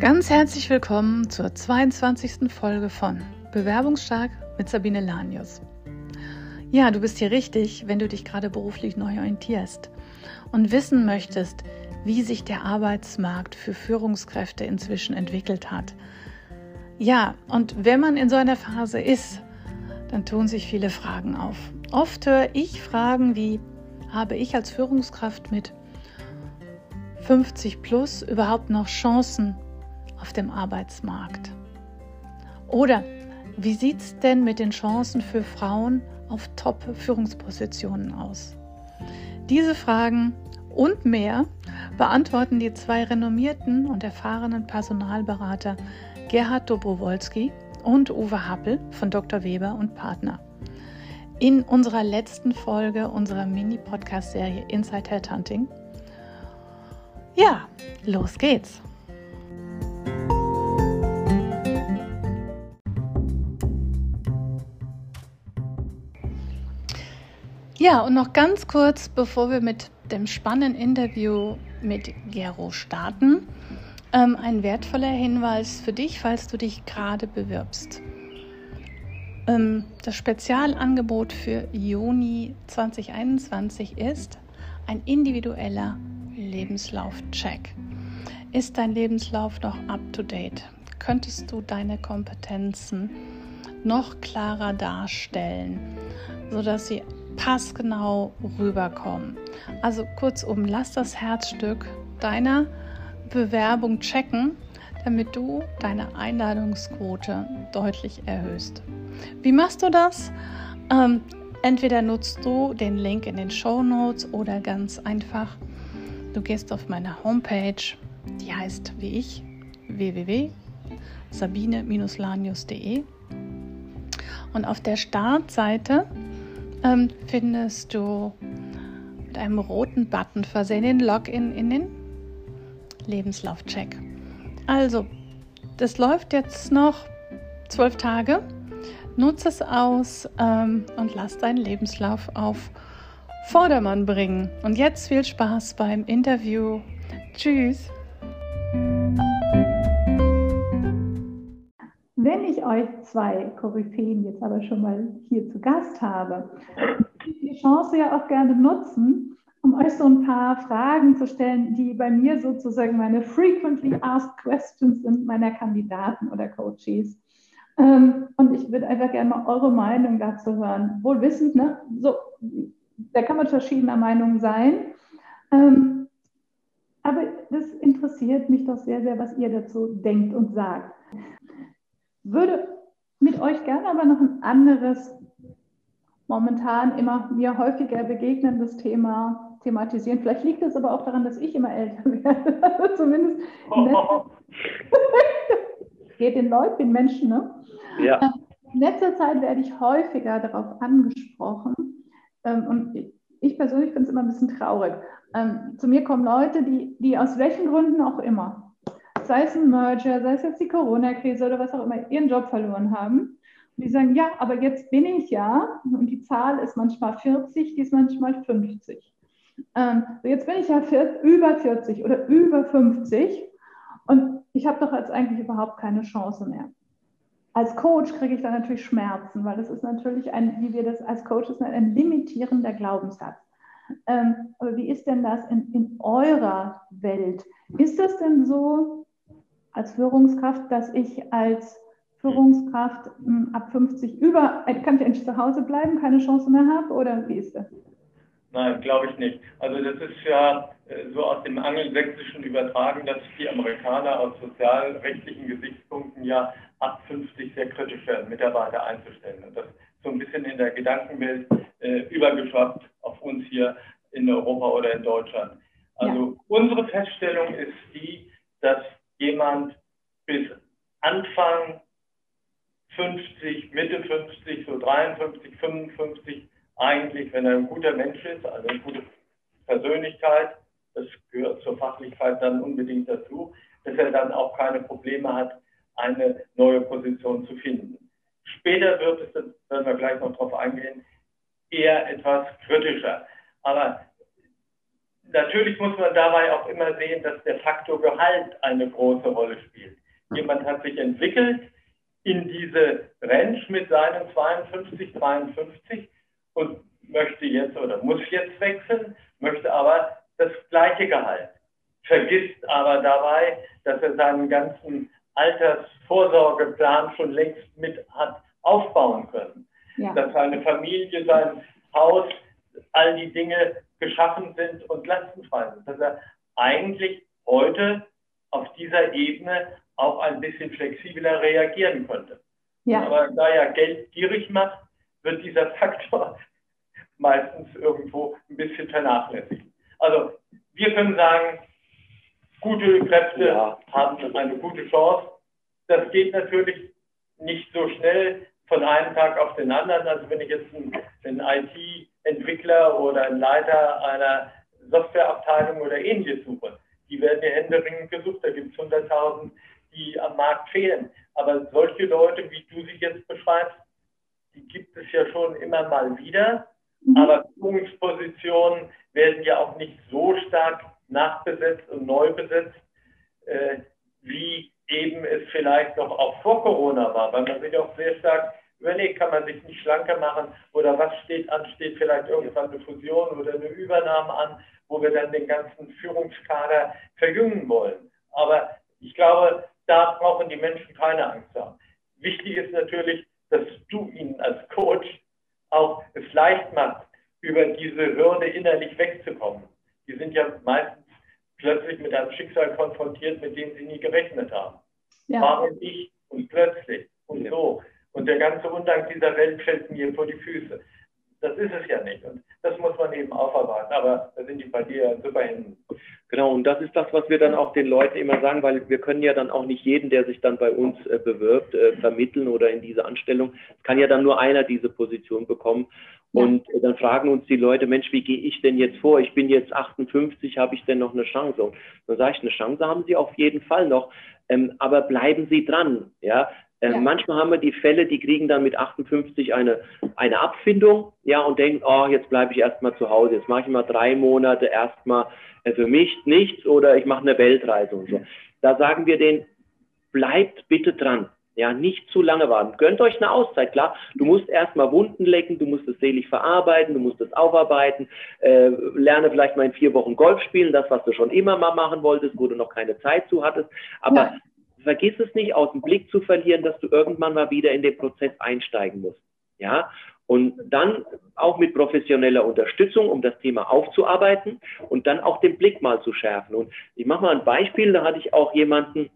Ganz herzlich willkommen zur 22. Folge von Bewerbungsstark mit Sabine Lanius. Ja, du bist hier richtig, wenn du dich gerade beruflich neu orientierst und wissen möchtest, wie sich der Arbeitsmarkt für Führungskräfte inzwischen entwickelt hat. Ja, und wenn man in so einer Phase ist, dann tun sich viele Fragen auf. Oft höre ich Fragen wie, habe ich als Führungskraft mit 50 plus überhaupt noch Chancen auf dem Arbeitsmarkt? Oder wie sieht es denn mit den Chancen für Frauen auf Top-Führungspositionen aus? Diese Fragen und mehr beantworten die zwei renommierten und erfahrenen Personalberater Gerhard Dobrowolski und Uwe Happel von Dr. Weber und Partner. In unserer letzten Folge unserer Mini-Podcast-Serie Inside Headhunting. Ja, los geht's! Ja, und noch ganz kurz, bevor wir mit dem spannenden Interview mit Gero starten, ähm, ein wertvoller Hinweis für dich, falls du dich gerade bewirbst. Ähm, das Spezialangebot für Juni 2021 ist ein individueller Lebenslauf-Check. Ist dein Lebenslauf noch up-to-date? Könntest du deine Kompetenzen noch klarer darstellen, sodass sie passgenau rüberkommen. Also kurzum, lass das Herzstück deiner Bewerbung checken, damit du deine Einladungsquote deutlich erhöhst. Wie machst du das? Ähm, entweder nutzt du den Link in den Show Notes oder ganz einfach, du gehst auf meine Homepage, die heißt wie ich www.sabine-lanius.de und auf der Startseite ähm, findest du mit einem roten Button versehen den Login in den Lebenslaufcheck. Also, das läuft jetzt noch zwölf Tage. Nutze es aus ähm, und lass deinen Lebenslauf auf Vordermann bringen. Und jetzt viel Spaß beim Interview. Tschüss. Euch zwei Koryphäen jetzt aber schon mal hier zu Gast habe, die Chance ja auch gerne nutzen, um euch so ein paar Fragen zu stellen, die bei mir sozusagen meine frequently asked questions sind meiner Kandidaten oder Coaches. Ähm, und ich würde einfach gerne mal eure Meinung dazu hören. Wohl wissend, ne? So, da kann man verschiedener Meinung sein. Ähm, aber das interessiert mich doch sehr, sehr, was ihr dazu denkt und sagt würde mit euch gerne aber noch ein anderes, momentan immer mir häufiger begegnendes Thema thematisieren. Vielleicht liegt es aber auch daran, dass ich immer älter werde. Zumindest oh. geht den Leuten, den Menschen. Ne? Ja. Ähm, in letzter Zeit werde ich häufiger darauf angesprochen. Ähm, und ich persönlich finde es immer ein bisschen traurig. Ähm, zu mir kommen Leute, die, die aus welchen Gründen auch immer sei es ein Merger, sei es jetzt die Corona-Krise oder was auch immer, ihren Job verloren haben. Und die sagen, ja, aber jetzt bin ich ja, und die Zahl ist manchmal 40, die ist manchmal 50. Ähm, jetzt bin ich ja über 40 oder über 50 und ich habe doch jetzt eigentlich überhaupt keine Chance mehr. Als Coach kriege ich da natürlich Schmerzen, weil das ist natürlich ein, wie wir das als Coaches nennen, ein limitierender Glaubenssatz. Ähm, aber wie ist denn das in, in eurer Welt? Ist das denn so, als Führungskraft, dass ich als Führungskraft hm, ab 50 über, äh, kann ich eigentlich zu Hause bleiben, keine Chance mehr habe oder wie ist das? Nein, glaube ich nicht. Also das ist ja äh, so aus dem Angelsächsischen übertragen, dass die Amerikaner aus sozialrechtlichen Gesichtspunkten ja ab 50 sehr kritisch werden, Mitarbeiter einzustellen. Und das so ein bisschen in der Gedankenwelt äh, übergeschwappt auf uns hier in Europa oder in Deutschland. Also ja. unsere Feststellung ist die, dass jemand bis Anfang 50, Mitte 50, so 53, 55 eigentlich, wenn er ein guter Mensch ist, also eine gute Persönlichkeit, das gehört zur Fachlichkeit dann unbedingt dazu, dass er dann auch keine Probleme hat, eine neue Position zu finden. Später wird es, das werden wir gleich noch darauf eingehen, eher etwas kritischer. Aber natürlich muss man dabei auch immer sehen, dass der Faktor Gehalt eine große Rolle spielt. Jemand hat sich entwickelt in diese Range mit seinen 52, 53 und möchte jetzt oder muss jetzt wechseln, möchte aber das gleiche Gehalt, vergisst aber dabei, dass er seinen ganzen Altersvorsorgeplan schon längst mit hat aufbauen können. Ja. Dass seine Familie, sein Haus, all die Dinge geschaffen sind und lastenfrei sind. Dass er eigentlich heute auf dieser Ebene auch ein bisschen flexibler reagieren könnte. Ja. Aber da er Geld gierig macht, wird dieser Faktor meistens irgendwo ein bisschen vernachlässigt. Also wir können sagen, gute Kräfte ja. haben eine gute Chance. Das geht natürlich nicht so schnell von einem Tag auf den anderen. Also wenn ich jetzt einen, einen IT-Entwickler oder Leiter einer Softwareabteilung oder ähnliches suche, die werden ja händeringend gesucht. Da gibt es 100.000, die am Markt fehlen. Aber solche Leute, wie du sie jetzt beschreibst, die gibt es ja schon immer mal wieder. Mhm. Aber Führungspositionen werden ja auch nicht so stark nachbesetzt und neu besetzt, äh, wie eben es vielleicht noch auch vor Corona war, weil man sich auch sehr stark überlegt, kann man sich nicht schlanker machen oder was steht an, steht vielleicht irgendwann eine Fusion oder eine Übernahme an, wo wir dann den ganzen Führungskader verjüngen wollen. Aber ich glaube, da brauchen die Menschen keine Angst haben. Wichtig ist natürlich, dass du ihnen als Coach auch es leicht machst, über diese Hürde innerlich wegzukommen. Die sind ja meistens plötzlich mit einem Schicksal konfrontiert, mit dem sie nie gerechnet haben. Ja. Warum ich und plötzlich und ja. so. Und der ganze Undank dieser Welt fällt mir vor die Füße. Das ist es ja nicht. Und das muss man eben aufarbeiten. Aber da sind die bei dir super hin. Genau, und das ist das, was wir dann auch den Leuten immer sagen, weil wir können ja dann auch nicht jeden, der sich dann bei uns äh, bewirbt, äh, vermitteln oder in diese Anstellung. Es kann ja dann nur einer diese Position bekommen. Und ja. dann fragen uns die Leute, Mensch, wie gehe ich denn jetzt vor? Ich bin jetzt 58, habe ich denn noch eine Chance? Und dann sage ich, eine Chance haben Sie auf jeden Fall noch, ähm, aber bleiben Sie dran. Ja? Ja. Manchmal haben wir die Fälle, die kriegen dann mit 58 eine, eine Abfindung ja, und denken, oh, jetzt bleibe ich erstmal zu Hause, jetzt mache ich mal drei Monate erstmal äh, für mich nichts oder ich mache eine Weltreise und so. Da sagen wir denen, bleibt bitte dran. Ja, nicht zu lange warten. Gönnt euch eine Auszeit, klar. Du musst erstmal Wunden lecken, du musst es selig verarbeiten, du musst es aufarbeiten, äh, lerne vielleicht mal in vier Wochen Golf spielen, das, was du schon immer mal machen wolltest, wo du noch keine Zeit zu hattest. Aber ja. Vergiss es nicht, aus dem Blick zu verlieren, dass du irgendwann mal wieder in den Prozess einsteigen musst. Ja, und dann auch mit professioneller Unterstützung, um das Thema aufzuarbeiten und dann auch den Blick mal zu schärfen. Und ich mache mal ein Beispiel, da hatte ich auch jemanden,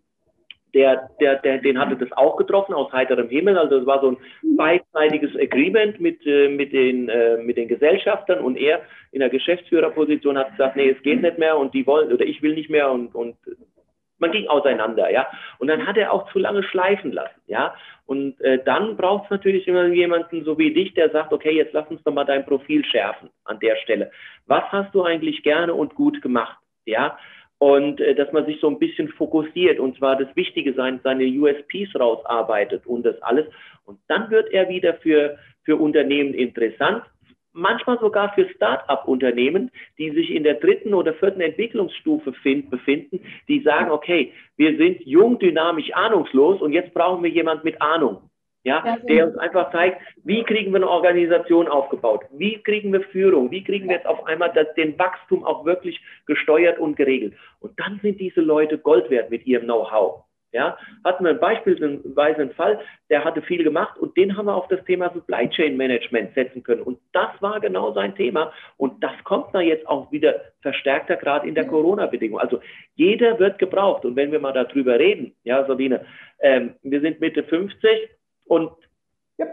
der, der, der, den hatte das auch getroffen aus heiterem Himmel. Also es war so ein beidseitiges Agreement mit, äh, mit, den, äh, mit den Gesellschaftern und er in der Geschäftsführerposition hat gesagt, nee, es geht nicht mehr und die wollen oder ich will nicht mehr und, und man ging auseinander, ja. Und dann hat er auch zu lange schleifen lassen, ja. Und äh, dann braucht es natürlich immer jemanden so wie dich, der sagt, okay, jetzt lass uns doch mal dein Profil schärfen an der Stelle. Was hast du eigentlich gerne und gut gemacht, ja? und äh, dass man sich so ein bisschen fokussiert und zwar das Wichtige sein, seine USPs rausarbeitet und das alles. Und dann wird er wieder für, für Unternehmen interessant, manchmal sogar für Start-up-Unternehmen, die sich in der dritten oder vierten Entwicklungsstufe find, befinden, die sagen, okay, wir sind jung, dynamisch, ahnungslos und jetzt brauchen wir jemand mit Ahnung ja, ja der uns einfach zeigt, wie kriegen wir eine Organisation aufgebaut, wie kriegen wir Führung, wie kriegen wir jetzt auf einmal das, den Wachstum auch wirklich gesteuert und geregelt. Und dann sind diese Leute Gold wert mit ihrem Know-how. Ja, hatten wir ein beispielsweise einen Fall, der hatte viel gemacht und den haben wir auf das Thema Supply Chain Management setzen können. Und das war genau sein Thema. Und das kommt da jetzt auch wieder verstärkter, gerade in der Corona-Bedingung. Also jeder wird gebraucht. Und wenn wir mal darüber reden, ja, Sabine, ähm, wir sind Mitte 50, und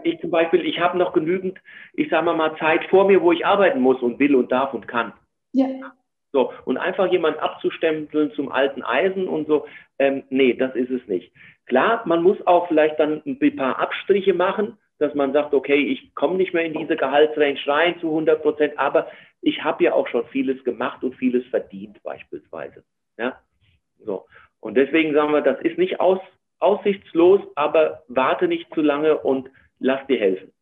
ich zum Beispiel, ich habe noch genügend, ich sage mal, Zeit vor mir, wo ich arbeiten muss und will und darf und kann. Ja. So, und einfach jemand abzustempeln zum alten Eisen und so, ähm, nee, das ist es nicht. Klar, man muss auch vielleicht dann ein paar Abstriche machen, dass man sagt, okay, ich komme nicht mehr in diese Gehaltsrange rein zu 100 Prozent, aber ich habe ja auch schon vieles gemacht und vieles verdient beispielsweise. Ja, so. Und deswegen sagen wir, das ist nicht aus, aussichtslos, aber warte nicht zu lange und lass dir helfen.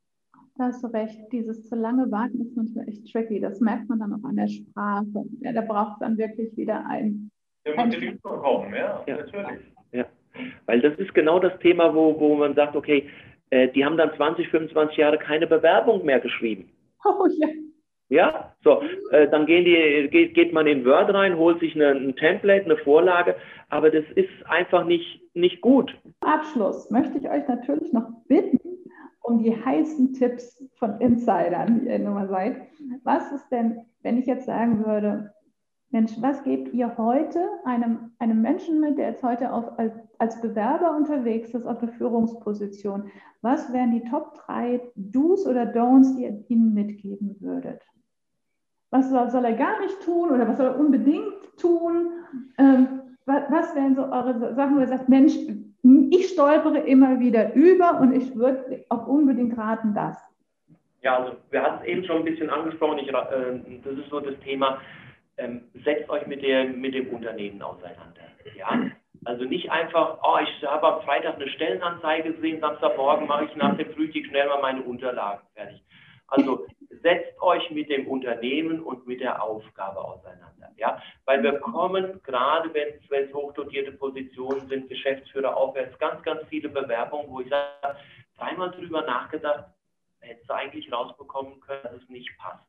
Da hast du recht. Dieses zu lange warten ist manchmal echt tricky. Das merkt man dann auch an der Sprache. Ja, da braucht es dann wirklich wieder ein. Kommen, ja, ja, natürlich. Ja, weil das ist genau das Thema, wo, wo man sagt, okay, äh, die haben dann 20, 25 Jahre keine Bewerbung mehr geschrieben. Oh ja. Ja, so, äh, dann gehen die, geht, geht man in Word rein, holt sich eine, ein Template, eine Vorlage, aber das ist einfach nicht, nicht gut. Abschluss möchte ich euch natürlich noch bitten, um die heißen Tipps von Insidern, die ihr nun seid. Was ist denn, wenn ich jetzt sagen würde, Mensch, was gebt ihr heute einem, einem Menschen mit, der jetzt heute auf, als, als Bewerber unterwegs ist auf der Führungsposition? Was wären die Top 3 Do's oder Don'ts, die ihr ihnen mitgeben würdet? Was soll, soll, er gar nicht tun oder was soll er unbedingt tun? Ähm, was, was, wären so eure Sachen, wo ihr sagt, Mensch, ich stolpere immer wieder über und ich würde auch unbedingt raten, das. Ja, also wir hatten es eben schon ein bisschen angesprochen, ich, äh, das ist so das Thema, ähm, setzt euch mit, der, mit dem Unternehmen auseinander. Ja? Also nicht einfach, oh, ich habe am Freitag eine Stellenanzeige gesehen, Samstagmorgen mache ich nach dem Frühstück schnell mal meine Unterlagen fertig. Also setzt euch mit dem Unternehmen und mit der Aufgabe auseinander. Ja? Weil wir kommen, gerade wenn es hochdotierte Positionen sind, Geschäftsführer aufwärts, ganz, ganz viele Bewerbungen, wo ich sage, dreimal drüber nachgedacht, hättest du eigentlich rausbekommen können, dass es nicht passt.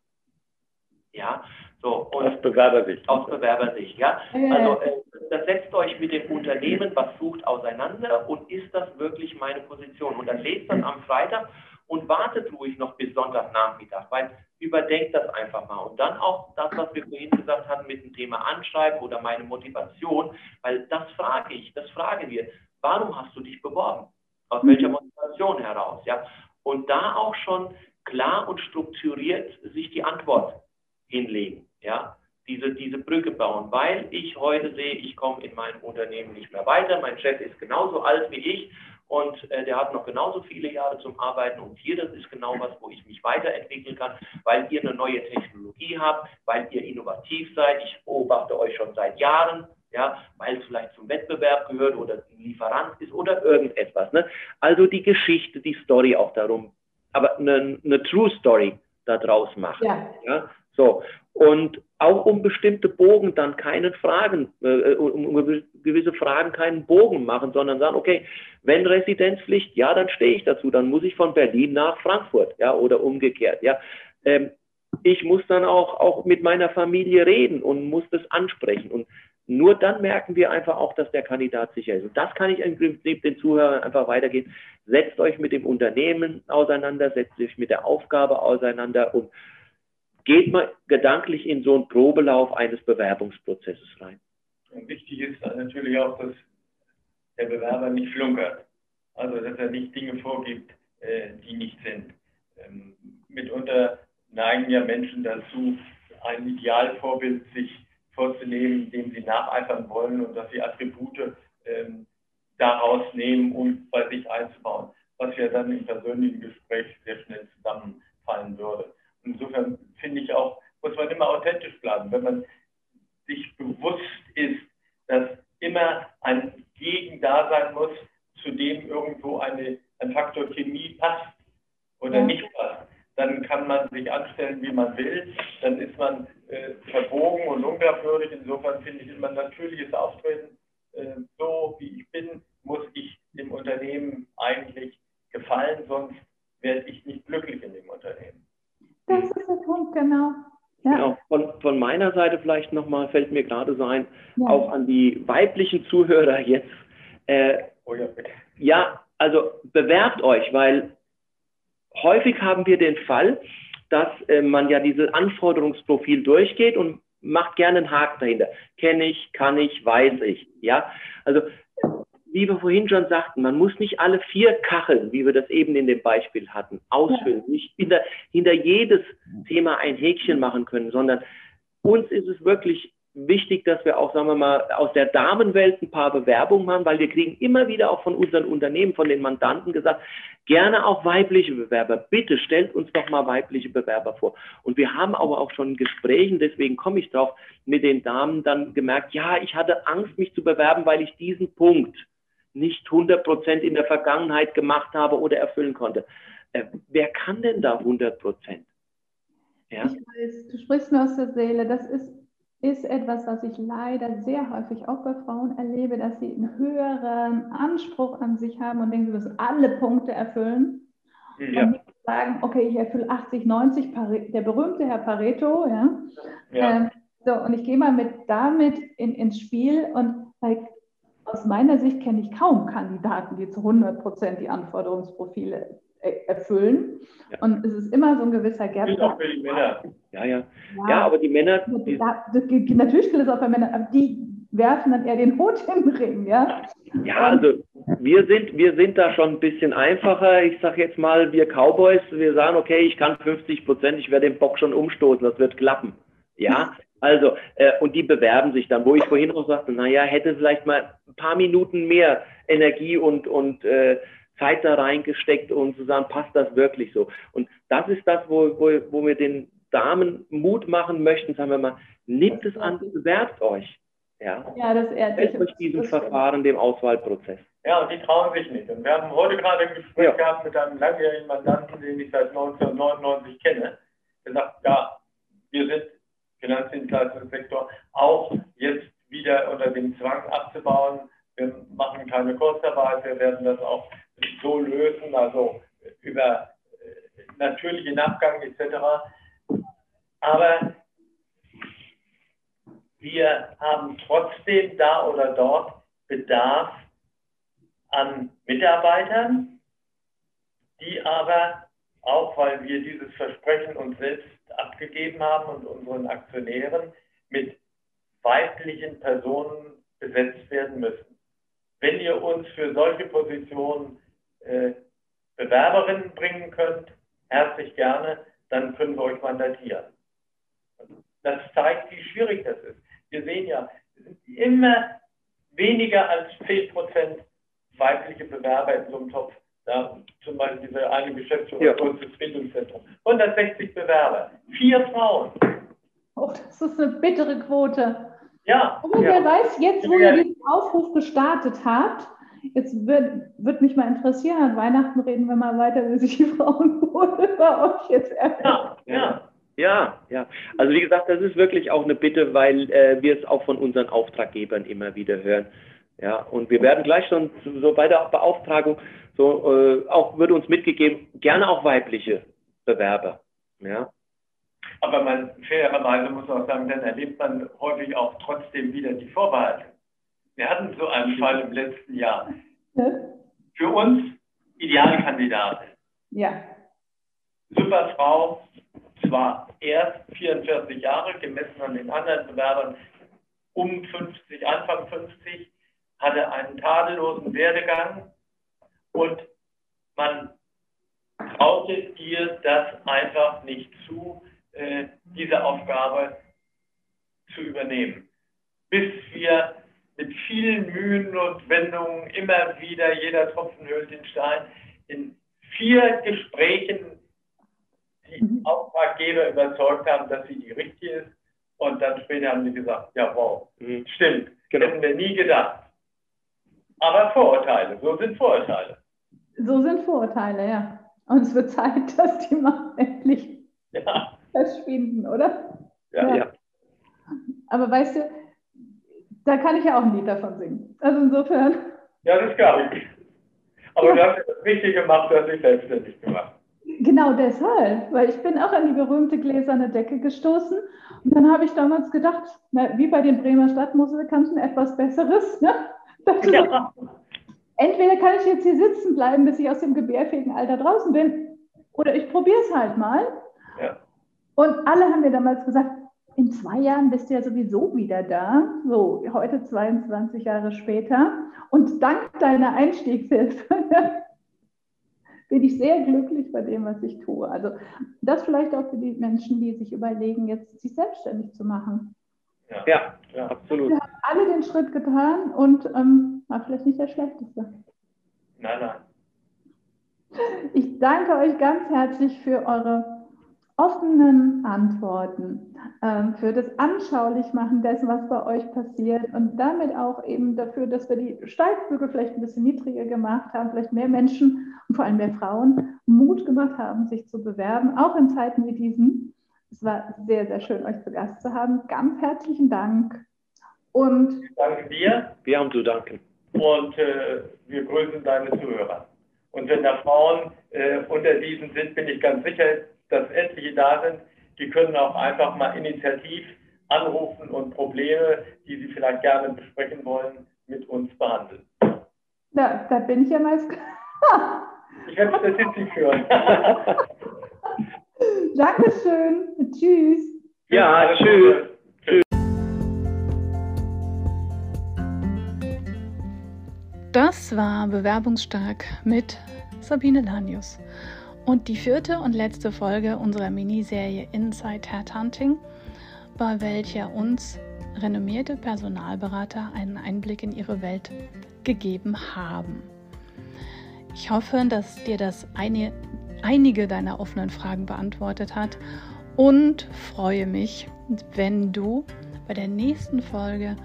Ja, so. Und aus Bewerbersicht. Aus Bewerbersicht, ja. Also, äh, das setzt euch mit dem Unternehmen, was sucht, auseinander und ist das wirklich meine Position? Und dann lest das am Freitag und wartet ruhig noch bis Sonntagnachmittag, weil überdenkt das einfach mal. Und dann auch das, was wir vorhin gesagt hatten mit dem Thema Anschreiben oder meine Motivation, weil das frage ich, das fragen wir. Warum hast du dich beworben? Aus welcher mhm. Motivation heraus? Ja? Und da auch schon klar und strukturiert sich die Antwort hinlegen. Ja? Diese, diese Brücke bauen, weil ich heute sehe, ich komme in meinem Unternehmen nicht mehr weiter. Mein Chef ist genauso alt wie ich und äh, der hat noch genauso viele Jahre zum Arbeiten und hier, das ist genau was, wo ich mich weiterentwickeln kann, weil ihr eine neue Technologie habt, weil ihr innovativ seid. Ich beobachte euch schon seit Jahren, ja, weil es vielleicht zum Wettbewerb gehört oder ein Lieferant ist oder irgendetwas. Ne? Also die Geschichte, die Story auch darum, aber eine, eine True Story daraus machen. Ja. ja. So, und auch um bestimmte Bogen dann keinen Fragen, äh, um gewisse Fragen keinen Bogen machen, sondern sagen, okay, wenn Residenzpflicht, ja, dann stehe ich dazu, dann muss ich von Berlin nach Frankfurt, ja, oder umgekehrt, ja. Ähm, ich muss dann auch, auch mit meiner Familie reden und muss das ansprechen. Und nur dann merken wir einfach auch, dass der Kandidat sicher ist. Und das kann ich im Prinzip den Zuhörern einfach weitergeben. Setzt euch mit dem Unternehmen auseinander, setzt euch mit der Aufgabe auseinander und geht man gedanklich in so einen Probelauf eines Bewerbungsprozesses rein. Und wichtig ist natürlich auch, dass der Bewerber nicht flunkert. Also, dass er nicht Dinge vorgibt, äh, die nicht sind. Ähm, mitunter neigen ja Menschen dazu, ein Idealvorbild sich vorzunehmen, dem sie nacheifern wollen und dass sie Attribute ähm, daraus nehmen und bei sich einzubauen, was ja dann im persönlichen Gespräch sehr schnell zusammenfallen würde. Insofern finde ich auch, muss man immer authentisch bleiben. Wenn man sich bewusst ist, dass immer ein Gegen da sein muss, zu dem irgendwo eine, ein Faktor Chemie passt oder nicht passt, dann kann man sich anstellen, wie man will. Dann ist man äh, verbogen und unglaubwürdig. Insofern finde ich immer natürliches Auftreten. Äh, so wie ich bin, muss ich dem Unternehmen eigentlich gefallen, sonst werde ich nicht glücklich in dem Unternehmen. Das ist der Punkt, genau. Ja. Genau. Von, von meiner Seite vielleicht nochmal, fällt mir gerade so ein, ja. auch an die weiblichen Zuhörer jetzt. Äh, oh ja, ja, also bewerbt euch, weil häufig haben wir den Fall, dass äh, man ja dieses Anforderungsprofil durchgeht und macht gerne einen Haken dahinter. Kenne ich, kann ich, weiß ich. Ja, also wie wir vorhin schon sagten, man muss nicht alle vier Kacheln, wie wir das eben in dem Beispiel hatten, ausfüllen, ja. nicht hinter, hinter jedes Thema ein Häkchen machen können, sondern uns ist es wirklich wichtig, dass wir auch, sagen wir mal, aus der Damenwelt ein paar Bewerbungen machen, weil wir kriegen immer wieder auch von unseren Unternehmen, von den Mandanten gesagt, gerne auch weibliche Bewerber. Bitte stellt uns doch mal weibliche Bewerber vor. Und wir haben aber auch schon in Gesprächen, deswegen komme ich drauf, mit den Damen dann gemerkt, ja, ich hatte Angst, mich zu bewerben, weil ich diesen Punkt nicht 100 Prozent in der Vergangenheit gemacht habe oder erfüllen konnte. Äh, wer kann denn da 100 Prozent? Ja? Ich weiß, du sprichst mir aus der Seele. Das ist, ist etwas, was ich leider sehr häufig auch bei Frauen erlebe, dass sie einen höheren Anspruch an sich haben und denken, sie müssen alle Punkte erfüllen. Ja. Und nicht sagen, okay, ich erfülle 80, 90, der berühmte Herr Pareto, ja. ja. Ähm, so, und ich gehe mal mit damit in, ins Spiel und like, aus meiner Sicht kenne ich kaum Kandidaten, die zu 100 Prozent die Anforderungsprofile erfüllen. Ja. Und es ist immer so ein gewisser Gap. Gilt auch für die Männer. Ja, ja. Ja, ja aber die Männer. Die, das, gilt, natürlich gilt es auch für Männer, aber die werfen dann eher den Hut in den Ring, ja. Ja, also wir sind, wir sind da schon ein bisschen einfacher. Ich sage jetzt mal, wir Cowboys, wir sagen, okay, ich kann 50 Prozent, ich werde den Bock schon umstoßen, das wird klappen. Ja, also, äh, und die bewerben sich dann, wo ich vorhin auch sagte, naja, hätte vielleicht mal ein paar Minuten mehr Energie und, und äh, Zeit da reingesteckt und zu sagen, passt das wirklich so? Und das ist das, wo, wo, wo wir den Damen Mut machen möchten, sagen wir mal, nehmt es an, bewerbt euch. Ja, ja das ehrt euch diesem Verfahren, dem Auswahlprozess. Ja, und die trauen sich nicht. Und wir haben heute gerade ein Gespräch ja. gehabt mit einem langjährigen Mandanten, den ich seit 1999 kenne. Der sagt, ja, wir sind Finanzdienstleistungssektor auch jetzt wieder unter dem Zwang abzubauen. Wir machen keine Kurzarbeit, wir werden das auch so lösen, also über äh, natürlichen Nachgang etc. Aber wir haben trotzdem da oder dort Bedarf an Mitarbeitern, die aber, auch weil wir dieses Versprechen uns selbst abgegeben haben und unseren Aktionären, mit weiblichen Personen besetzt werden müssen. Wenn ihr uns für solche Positionen äh, Bewerberinnen bringen könnt, herzlich gerne, dann können wir euch mandatieren. Das zeigt, wie schwierig das ist. Wir sehen ja, es sind immer weniger als 10 Prozent weibliche Bewerber in so einem Topf. Da, zum Beispiel diese eine Geschäftsführer ja. des Bildungszentrums. 160 Bewerber, vier Frauen. Oh, das ist eine bittere Quote. Ja. Wer ja. weiß, jetzt, wo ihr diesen Aufruf gestartet habt, Jetzt wird, wird mich mal interessieren, an Weihnachten reden wir mal weiter, wie sich die Frauenquote bei euch jetzt erhöht. Ja, ja. Ja, ja. Also wie gesagt, das ist wirklich auch eine Bitte, weil äh, wir es auch von unseren Auftraggebern immer wieder hören. Ja, und wir werden gleich schon so bei der Beauftragung so äh, auch würde uns mitgegeben, gerne auch weibliche Bewerber. Ja. Aber man fairerweise muss auch sagen, dann erlebt man häufig auch trotzdem wieder die Vorbehalte. Wir hatten so einen Fall im letzten Jahr. Für uns Idealkandidat. Ja. Super Frau, zwar erst 44 Jahre, gemessen an den anderen Bewerbern um 50, Anfang 50, hatte einen tadellosen Werdegang und man traute ihr das einfach nicht zu, äh, diese Aufgabe zu übernehmen. Bis wir mit vielen Mühen und Wendungen immer wieder, jeder Tropfen höhlt den Stein, in vier Gesprächen die mhm. Auftraggeber überzeugt haben, dass sie die richtige ist. Und dann später haben sie gesagt, ja wow, mhm. stimmt, genau. hätten wir nie gedacht. Aber Vorurteile, so sind Vorurteile. So sind Vorurteile, ja. Und es wird Zeit, dass die mal endlich ja. verschwinden, oder? Ja, ja, ja. Aber weißt du, da kann ich ja auch ein Lied davon singen. Also insofern. Ja, das glaube ich. Aber ja. du hast das Richtige gemacht, du hast dich selbstständig gemacht. Genau deshalb, weil ich bin auch an die berühmte gläserne Decke gestoßen und dann habe ich damals gedacht, na, wie bei den Bremer Stadtmusikanten etwas Besseres. Ne? Ja. Entweder kann ich jetzt hier sitzen bleiben, bis ich aus dem gebärfähigen Alter draußen bin, oder ich probiere es halt mal. Ja. Und alle haben mir damals gesagt, in zwei Jahren bist du ja sowieso wieder da. So, heute 22 Jahre später. Und dank deiner Einstiegshilfe bin ich sehr glücklich bei dem, was ich tue. Also das vielleicht auch für die Menschen, die sich überlegen, jetzt sich selbstständig zu machen. Ja, ja, ja absolut. Wir haben alle den Schritt getan und ähm, war vielleicht nicht der schlechteste. Nein, nein. Ich danke euch ganz herzlich für eure offenen Antworten, ähm, für das Anschaulichmachen dessen, was bei euch passiert und damit auch eben dafür, dass wir die Steigbügel vielleicht ein bisschen niedriger gemacht haben, vielleicht mehr Menschen und vor allem mehr Frauen Mut gemacht haben, sich zu bewerben, auch in Zeiten wie diesen. Es war sehr, sehr schön, euch zu Gast zu haben. Ganz herzlichen Dank. Und danke dir. Wir haben zu danken. Und äh, wir grüßen deine Zuhörer. Und wenn da Frauen äh, unter diesen sind, bin ich ganz sicher, dass etliche da sind, die können auch einfach mal initiativ anrufen und Probleme, die sie vielleicht gerne besprechen wollen, mit uns behandeln. Da, da bin ich ja mal. ich werde Statistik führen. Dankeschön. Tschüss. Ja, tschüss. tschüss. Das war Bewerbungsstark mit Sabine Lanius. Und die vierte und letzte Folge unserer Miniserie Inside Headhunting, bei welcher uns renommierte Personalberater einen Einblick in ihre Welt gegeben haben. Ich hoffe, dass dir das eine, einige deiner offenen Fragen beantwortet hat und freue mich, wenn du bei der nächsten Folge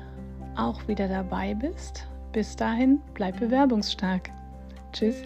auch wieder dabei bist. Bis dahin, bleib bewerbungsstark. Tschüss.